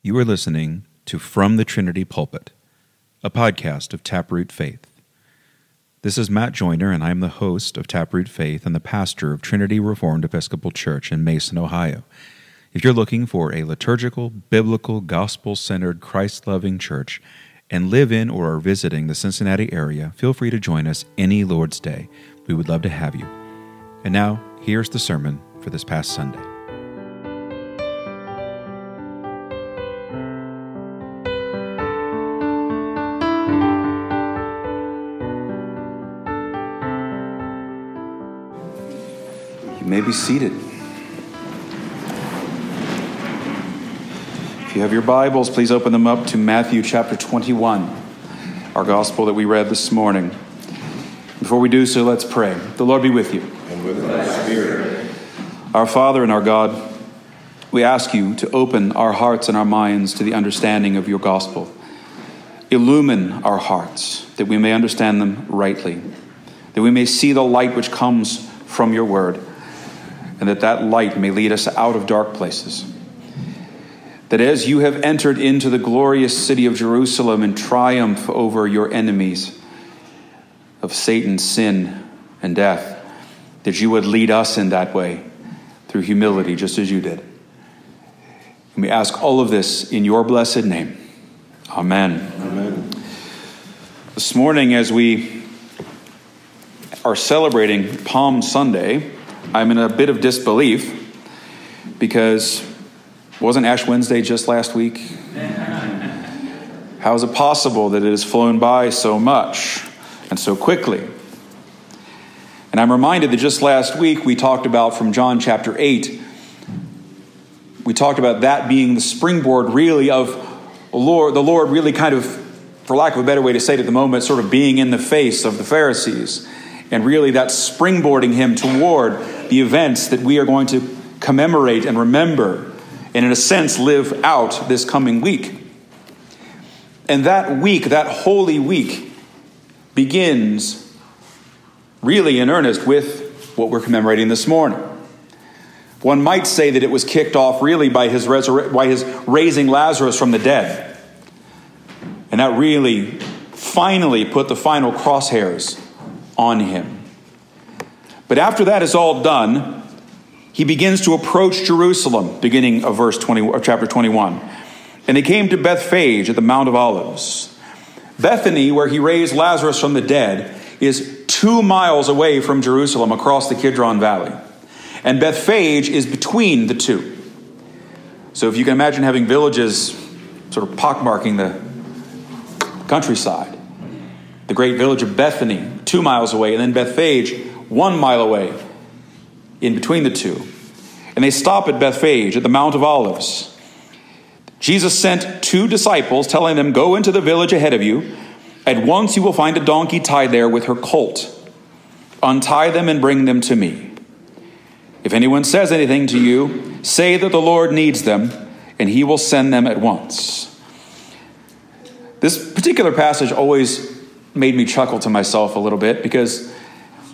You are listening to From the Trinity Pulpit, a podcast of Taproot Faith. This is Matt Joyner, and I'm the host of Taproot Faith and the pastor of Trinity Reformed Episcopal Church in Mason, Ohio. If you're looking for a liturgical, biblical, gospel centered, Christ loving church and live in or are visiting the Cincinnati area, feel free to join us any Lord's Day. We would love to have you. And now, here's the sermon for this past Sunday. You may be seated. If you have your Bibles, please open them up to Matthew chapter 21, our gospel that we read this morning. Before we do so, let's pray. The Lord be with you. and with thy spirit. Our Father and our God, we ask you to open our hearts and our minds to the understanding of your gospel. Illumine our hearts that we may understand them rightly, that we may see the light which comes from your word, and that that light may lead us out of dark places. That as you have entered into the glorious city of Jerusalem in triumph over your enemies of Satan, sin, and death, that you would lead us in that way through humility, just as you did. And we ask all of this in your blessed name. Amen. Amen. This morning, as we are celebrating Palm Sunday, I'm in a bit of disbelief because wasn't Ash Wednesday just last week? How is it possible that it has flown by so much and so quickly? And I'm reminded that just last week we talked about from John chapter 8, we talked about that being the springboard really of Lord, the Lord really kind of, for lack of a better way to say it at the moment, sort of being in the face of the Pharisees. And really that springboarding him toward the events that we are going to commemorate and remember, and in a sense live out this coming week. And that week, that holy week, begins really in earnest with what we're commemorating this morning. One might say that it was kicked off really by his, resur- by his raising Lazarus from the dead. And that really finally put the final crosshairs on him. But after that is all done, he begins to approach Jerusalem, beginning of verse 20, of chapter 21. And he came to Bethphage at the Mount of Olives. Bethany, where he raised Lazarus from the dead, is two miles away from Jerusalem across the Kidron Valley. And Bethphage is between the two. So if you can imagine having villages sort of pockmarking the countryside, the great village of Bethany, two miles away, and then Bethphage, one mile away, in between the two. And they stop at Bethphage at the Mount of Olives. Jesus sent two disciples, telling them, Go into the village ahead of you. At once you will find a donkey tied there with her colt. Untie them and bring them to me. If anyone says anything to you, say that the Lord needs them, and he will send them at once. This particular passage always made me chuckle to myself a little bit because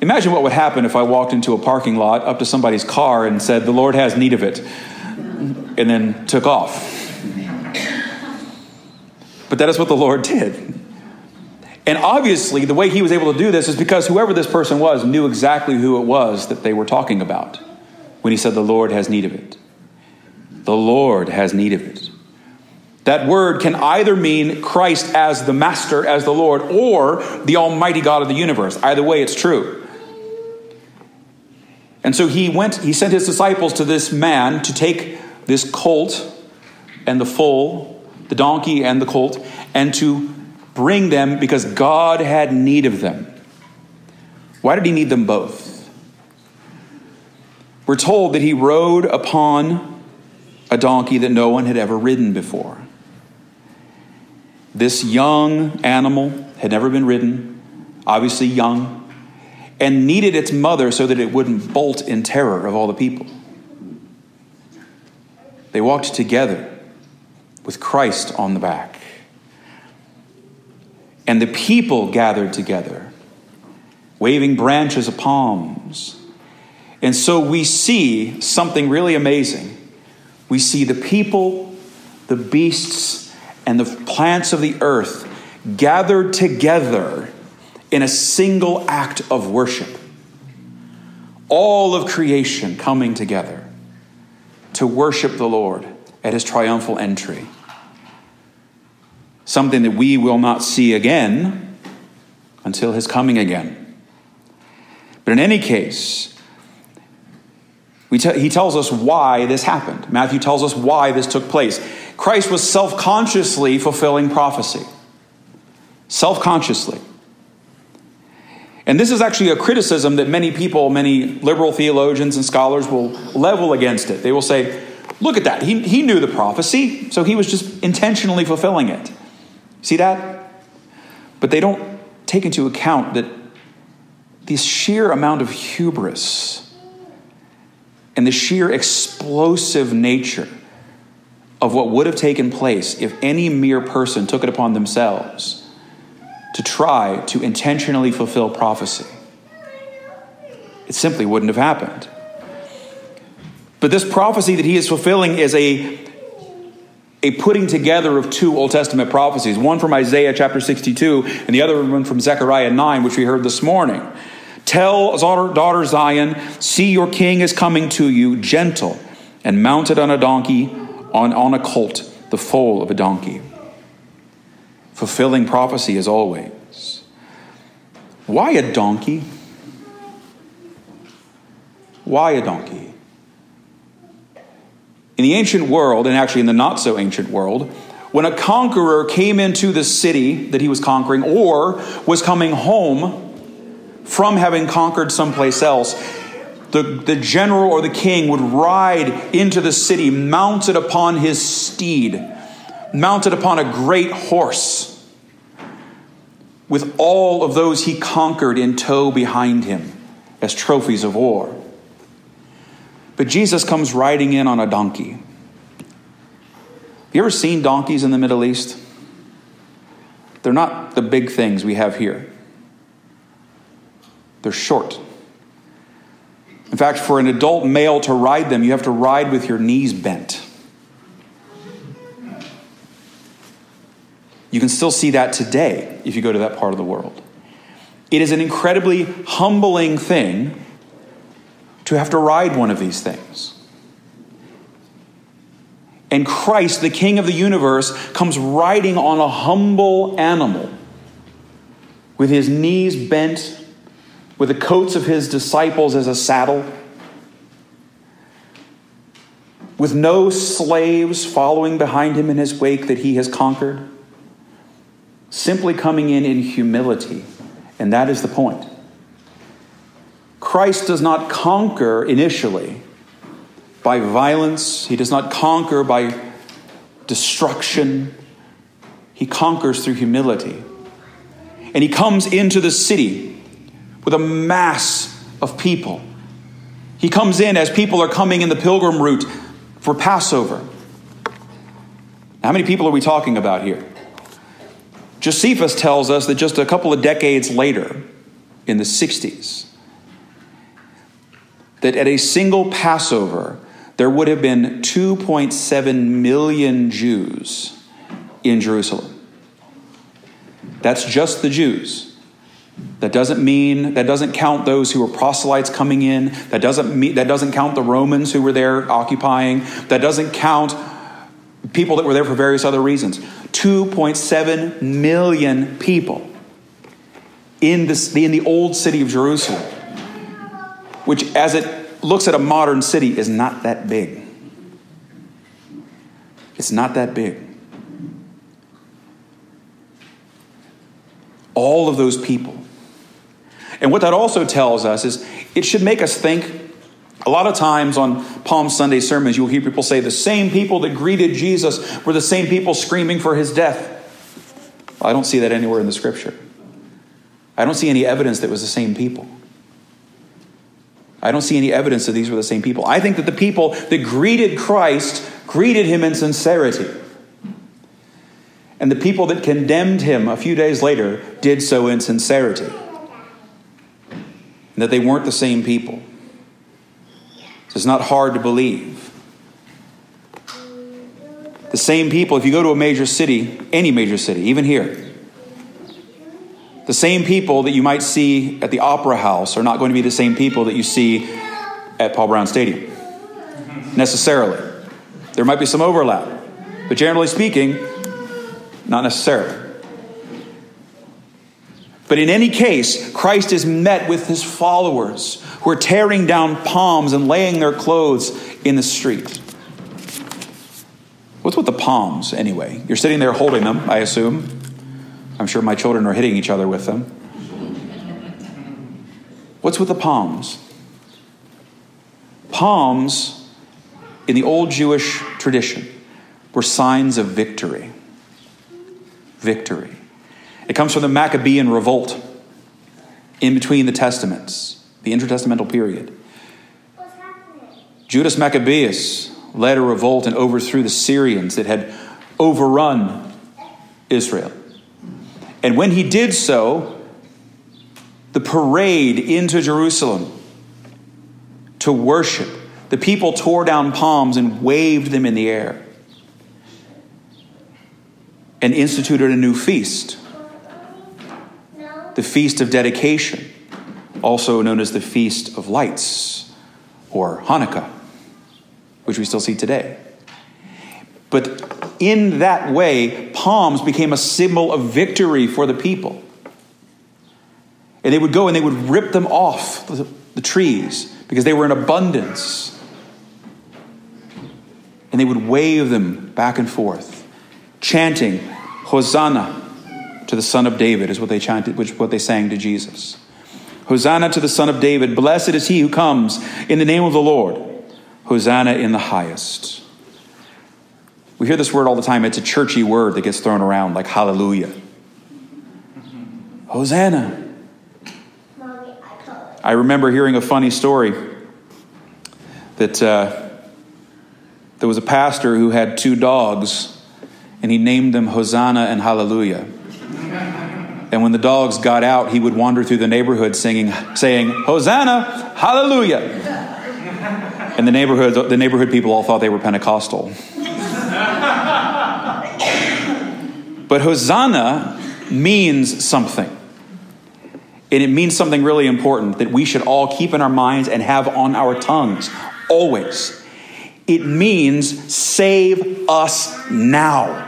imagine what would happen if I walked into a parking lot up to somebody's car and said, The Lord has need of it, and then took off. But that is what the Lord did. And obviously, the way he was able to do this is because whoever this person was knew exactly who it was that they were talking about when he said, The Lord has need of it. The Lord has need of it. That word can either mean Christ as the Master, as the Lord, or the Almighty God of the universe. Either way, it's true. And so he went, he sent his disciples to this man to take this colt and the foal, the donkey and the colt, and to bring them because God had need of them. Why did he need them both? We're told that he rode upon a donkey that no one had ever ridden before. This young animal had never been ridden, obviously young, and needed its mother so that it wouldn't bolt in terror of all the people. They walked together with Christ on the back. And the people gathered together, waving branches of palms. And so we see something really amazing. We see the people the beasts, and the plants of the earth gathered together in a single act of worship. All of creation coming together to worship the Lord at his triumphal entry. Something that we will not see again until his coming again. But in any case, he tells us why this happened. Matthew tells us why this took place. Christ was self consciously fulfilling prophecy. Self consciously. And this is actually a criticism that many people, many liberal theologians and scholars will level against it. They will say, look at that. He, he knew the prophecy, so he was just intentionally fulfilling it. See that? But they don't take into account that this sheer amount of hubris and the sheer explosive nature of what would have taken place if any mere person took it upon themselves to try to intentionally fulfill prophecy. It simply wouldn't have happened. But this prophecy that he is fulfilling is a, a putting together of two Old Testament prophecies one from Isaiah chapter 62, and the other one from Zechariah 9, which we heard this morning. Tell daughter Zion, see your king is coming to you, gentle and mounted on a donkey, on, on a colt, the foal of a donkey fulfilling prophecy as always. Why a donkey? Why a donkey? In the ancient world, and actually in the not so ancient world, when a conqueror came into the city that he was conquering or was coming home from having conquered someplace else, the, the general or the king would ride into the city mounted upon his steed mounted upon a great horse, with all of those he conquered in tow behind him as trophies of war. But Jesus comes riding in on a donkey. Have you ever seen donkeys in the Middle East? They're not the big things we have here. They're short. In fact, for an adult male to ride them, you have to ride with your knees bent. You can still see that today if you go to that part of the world. It is an incredibly humbling thing to have to ride one of these things. And Christ, the King of the universe, comes riding on a humble animal with his knees bent, with the coats of his disciples as a saddle, with no slaves following behind him in his wake that he has conquered simply coming in in humility. And that is the point. Christ does not conquer initially by violence, he does not conquer by destruction. He conquers through humility. And he comes into the city with a mass of people. He comes in as people are coming in the pilgrim route for Passover. How many people are we talking about here? Josephus tells us that just a couple of decades later, in the 60s, that at a single Passover, there would have been 2.7 million Jews in Jerusalem. That's just the Jews. That doesn't mean that doesn't count those who were proselytes coming in. That doesn't mean that doesn't count the Romans who were there occupying. That doesn't count people that were there for various other reasons. 2.7 million people in, this, in the old city of Jerusalem, which, as it looks at a modern city, is not that big. It's not that big. All of those people. And what that also tells us is it should make us think a lot of times on Palm Sunday sermons, you'll hear people say the same people that greeted Jesus were the same people screaming for his death. I don't see that anywhere in the scripture. I don't see any evidence that it was the same people. I don't see any evidence that these were the same people. I think that the people that greeted Christ greeted him in sincerity. And the people that condemned him a few days later did so in sincerity. And that they weren't the same people. So It's not hard to believe. The same people, if you go to a major city, any major city, even here, the same people that you might see at the Opera House are not going to be the same people that you see at Paul Brown Stadium, necessarily. There might be some overlap, but generally speaking, not necessarily. But in any case, Christ is met with his followers who are tearing down palms and laying their clothes in the street. What's with the palms, anyway? You're sitting there holding them, I assume. I'm sure my children are hitting each other with them. What's with the palms? Palms, in the old Jewish tradition, were signs of victory. Victory. It comes from the Maccabean revolt in between the Testaments, the intertestamental period. Judas Maccabeus led a revolt and overthrew the Syrians that had overrun Israel. And when he did so, the parade into Jerusalem to worship, the people tore down palms and waved them in the air and instituted a new feast the Feast of Dedication, also known as the Feast of Lights or Hanukkah, which we still see today. But in that way, palms became a symbol of victory for the people. And they would go and they would rip them off the, trees because they were in abundance. And they would wave them back and forth, chanting, Hosanna to the Son of David, is what they chanted, which what they sang to Jesus. Hosanna to the Son of David. Blessed is he who comes in the name of the Lord. Hosanna in the highest. We hear this word all the time. It's a churchy word that gets thrown around like hallelujah. Hosanna. I remember hearing a funny story that uh, there was a pastor who had two dogs, and he named them Hosanna and Hallelujah. And when the dogs got out, he would wander through the neighborhood singing, saying, Hosanna, hallelujah. And the neighborhood, the neighborhood people all thought they were Pentecostal. but Hosanna means something. And it means something really important that we should all keep in our minds and have on our tongues always. It means save us now.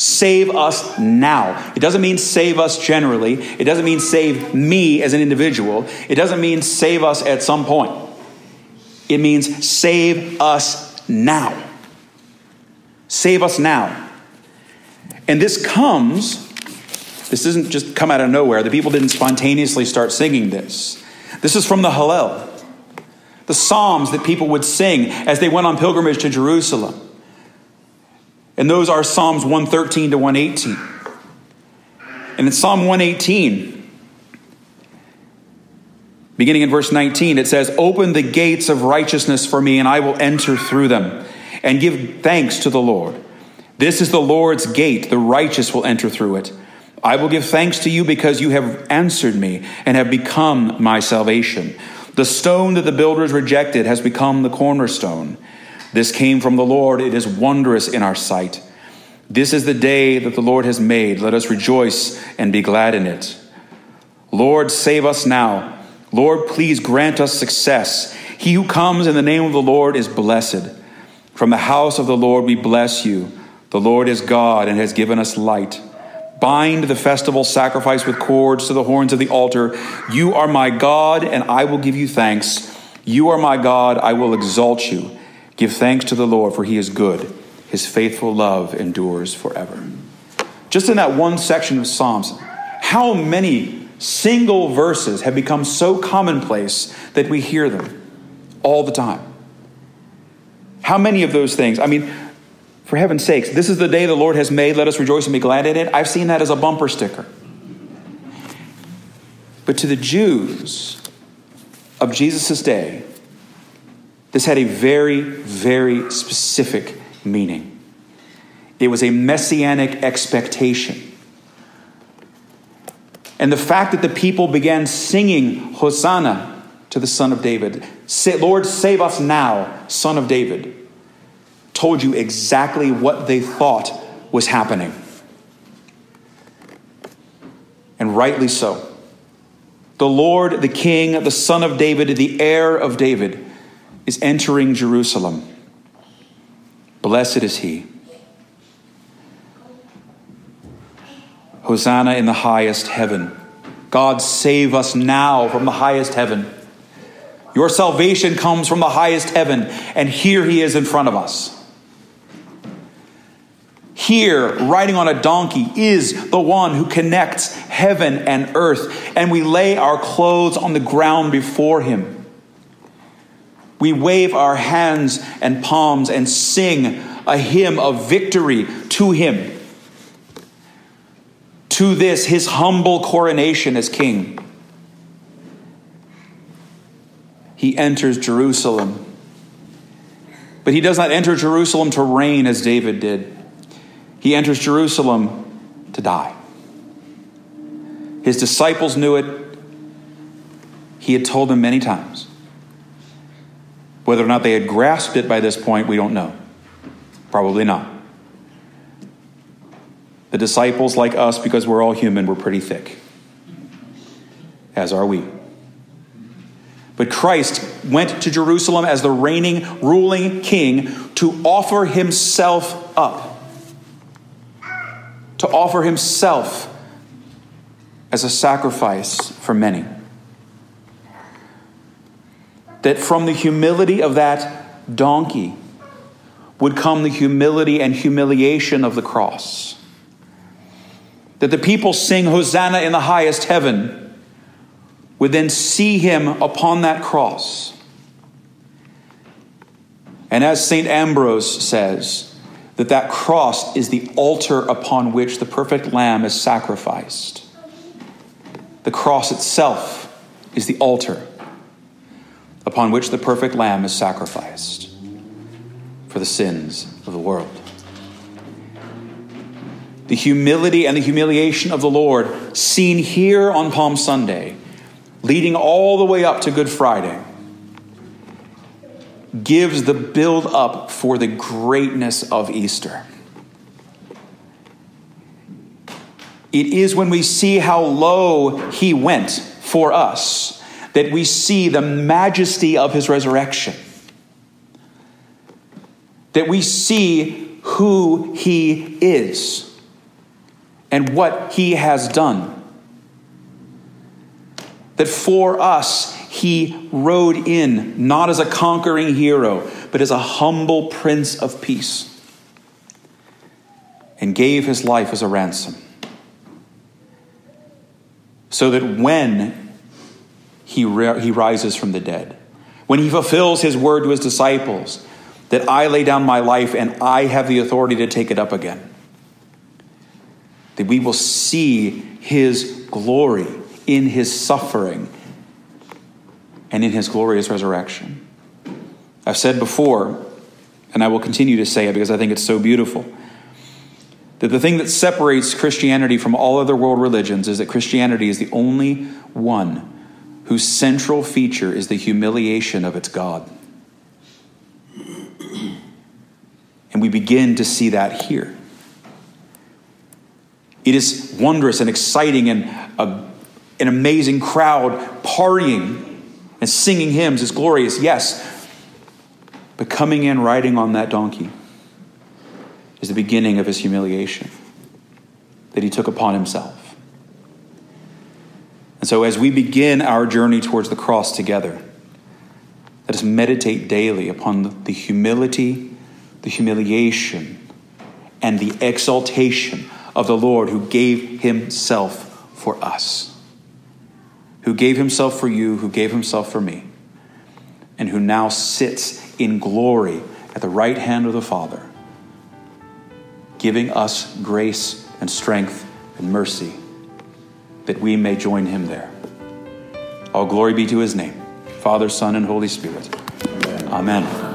Save us now. It doesn't mean save us generally. It doesn't mean save me as an individual. It doesn't mean save us at some point. It means save us now. Save us now. And this comes, this doesn't just come out of nowhere. The people didn't spontaneously start singing this. This is from the Hallel, the Psalms that people would sing as they went on pilgrimage to Jerusalem. And those are Psalms 113 to 118. And in Psalm 118, beginning in verse 19, it says, Open the gates of righteousness for me, and I will enter through them, and give thanks to the Lord. This is the Lord's gate, the righteous will enter through it. I will give thanks to you because you have answered me and have become my salvation. The stone that the builders rejected has become the cornerstone. This came from the Lord. It is wondrous in our sight. This is the day that the Lord has made. Let us rejoice and be glad in it. Lord, save us now. Lord, please grant us success. He who comes in the name of the Lord is blessed. From the house of the Lord we bless you. The Lord is God and has given us light. Bind the festival sacrifice with cords to the horns of the altar. You are my God, and I will give you thanks. You are my God, I will exalt you. Give thanks to the Lord, for he is good. His faithful love endures forever. Just in that one section of Psalms, how many single verses have become so commonplace that we hear them all the time? How many of those things? I mean, for heaven's sakes, this is the day the Lord has made. Let us rejoice and be glad in it. I've seen that as a bumper sticker. But to the Jews of Jesus' day, this had a very, very specific meaning. It was a messianic expectation. And the fact that the people began singing Hosanna to the Son of David, Lord, save us now, Son of David, told you exactly what they thought was happening. And rightly so. The Lord, the King, the Son of David, the heir of David, is entering Jerusalem. Blessed is he. Hosanna in the highest heaven. God save us now from the highest heaven. Your salvation comes from the highest heaven, and here he is in front of us. Here, riding on a donkey, is the one who connects heaven and earth, and we lay our clothes on the ground before him. We wave our hands and palms and sing a hymn of victory to him. To this, his humble coronation as king. He enters Jerusalem. But he does not enter Jerusalem to reign as David did. He enters Jerusalem to die. His disciples knew it. He had told them many times. Whether or not they had grasped it by this point, we don't know. Probably not. The disciples, like us, because we're all human, were pretty thick, as are we. But Christ went to Jerusalem as the reigning, ruling king to offer himself up to offer himself as a sacrifice for many. That from the humility of that donkey would come the humility and humiliation of the cross. That the people sing Hosanna in the highest heaven would then see him upon that cross. And as St. Ambrose says, that that cross is the altar upon which the perfect lamb is sacrificed. The cross itself is the altar upon which the perfect lamb is sacrificed for the sins of the world. The humility and the humiliation of the Lord, seen here on Palm Sunday, leading all the way up to Good Friday gives the build up for the greatness of Easter. It is when we see how low he went for us that we see the majesty of his resurrection. That we see who he is and what he has done. That for us, he rode in not as a conquering hero, but as a humble prince of peace, and gave his life as a ransom. So that when he, he rises from the dead, when he fulfills his word to his disciples, that I lay down my life and I have the authority to take it up again, that we will see his glory in his suffering and in his glorious resurrection. I've said before, and I will continue to say it because I think it's so beautiful, that the thing that separates Christianity from all other world religions is that Christianity is the only one whose central feature is the humiliation of its God. And we begin to see that here. It is wondrous and exciting and a, an amazing crowd partying and singing hymns is glorious, yes. But coming in riding on that donkey is the beginning of his humiliation that he took upon himself. And so, as we begin our journey towards the cross together, let us meditate daily upon the humility, the humiliation, and the exaltation of the Lord who gave himself for us who gave himself for you, who gave himself for me, and who now sits in glory at the right hand of the Father, giving us grace and strength and mercy that we may join him there. All glory be to his name, Father, Son, and Holy Spirit. Amen. Amen.